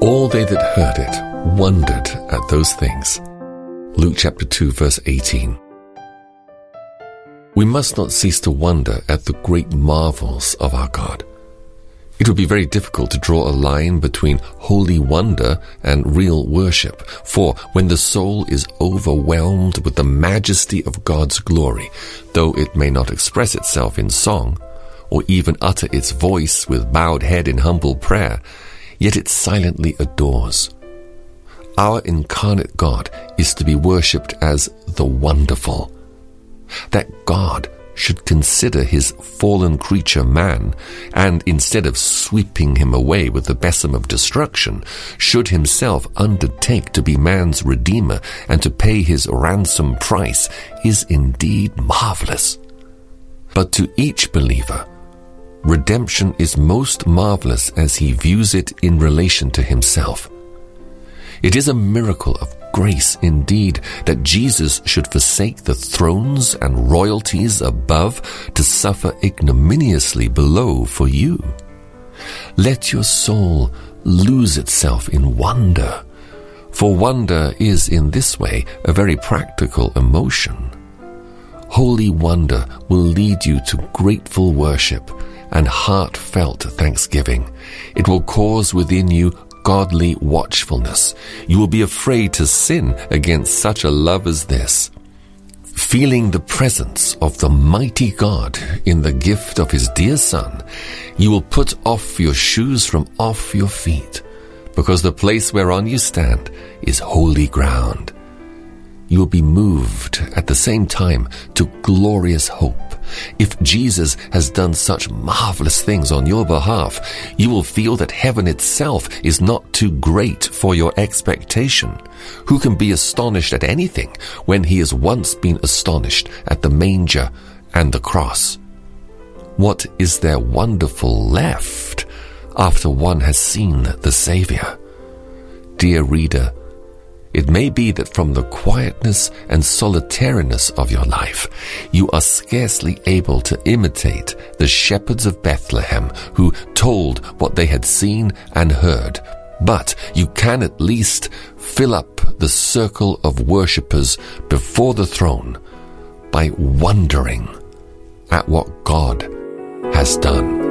All they that heard it wondered at those things. Luke chapter 2 verse 18. We must not cease to wonder at the great marvels of our God. It would be very difficult to draw a line between holy wonder and real worship, for when the soul is overwhelmed with the majesty of God's glory, though it may not express itself in song, or even utter its voice with bowed head in humble prayer, yet it silently adores. Our incarnate God is to be worshipped as the wonderful. That God should consider his fallen creature man, and instead of sweeping him away with the besom of destruction, should himself undertake to be man's redeemer and to pay his ransom price, is indeed marvelous. But to each believer, redemption is most marvelous as he views it in relation to himself. It is a miracle of grace indeed that Jesus should forsake the thrones and royalties above to suffer ignominiously below for you. Let your soul lose itself in wonder, for wonder is in this way a very practical emotion. Holy wonder will lead you to grateful worship and heartfelt thanksgiving. It will cause within you godly watchfulness. You will be afraid to sin against such a love as this. Feeling the presence of the mighty God in the gift of his dear Son, you will put off your shoes from off your feet, because the place whereon you stand is holy ground. You will be moved at the same time to glorious hope if Jesus has done such marvelous things on your behalf, you will feel that heaven itself is not too great for your expectation. Who can be astonished at anything when he has once been astonished at the manger and the cross? What is there wonderful left after one has seen the Saviour? Dear reader, it may be that from the quietness and solitariness of your life, you are scarcely able to imitate the shepherds of Bethlehem who told what they had seen and heard. But you can at least fill up the circle of worshippers before the throne by wondering at what God has done.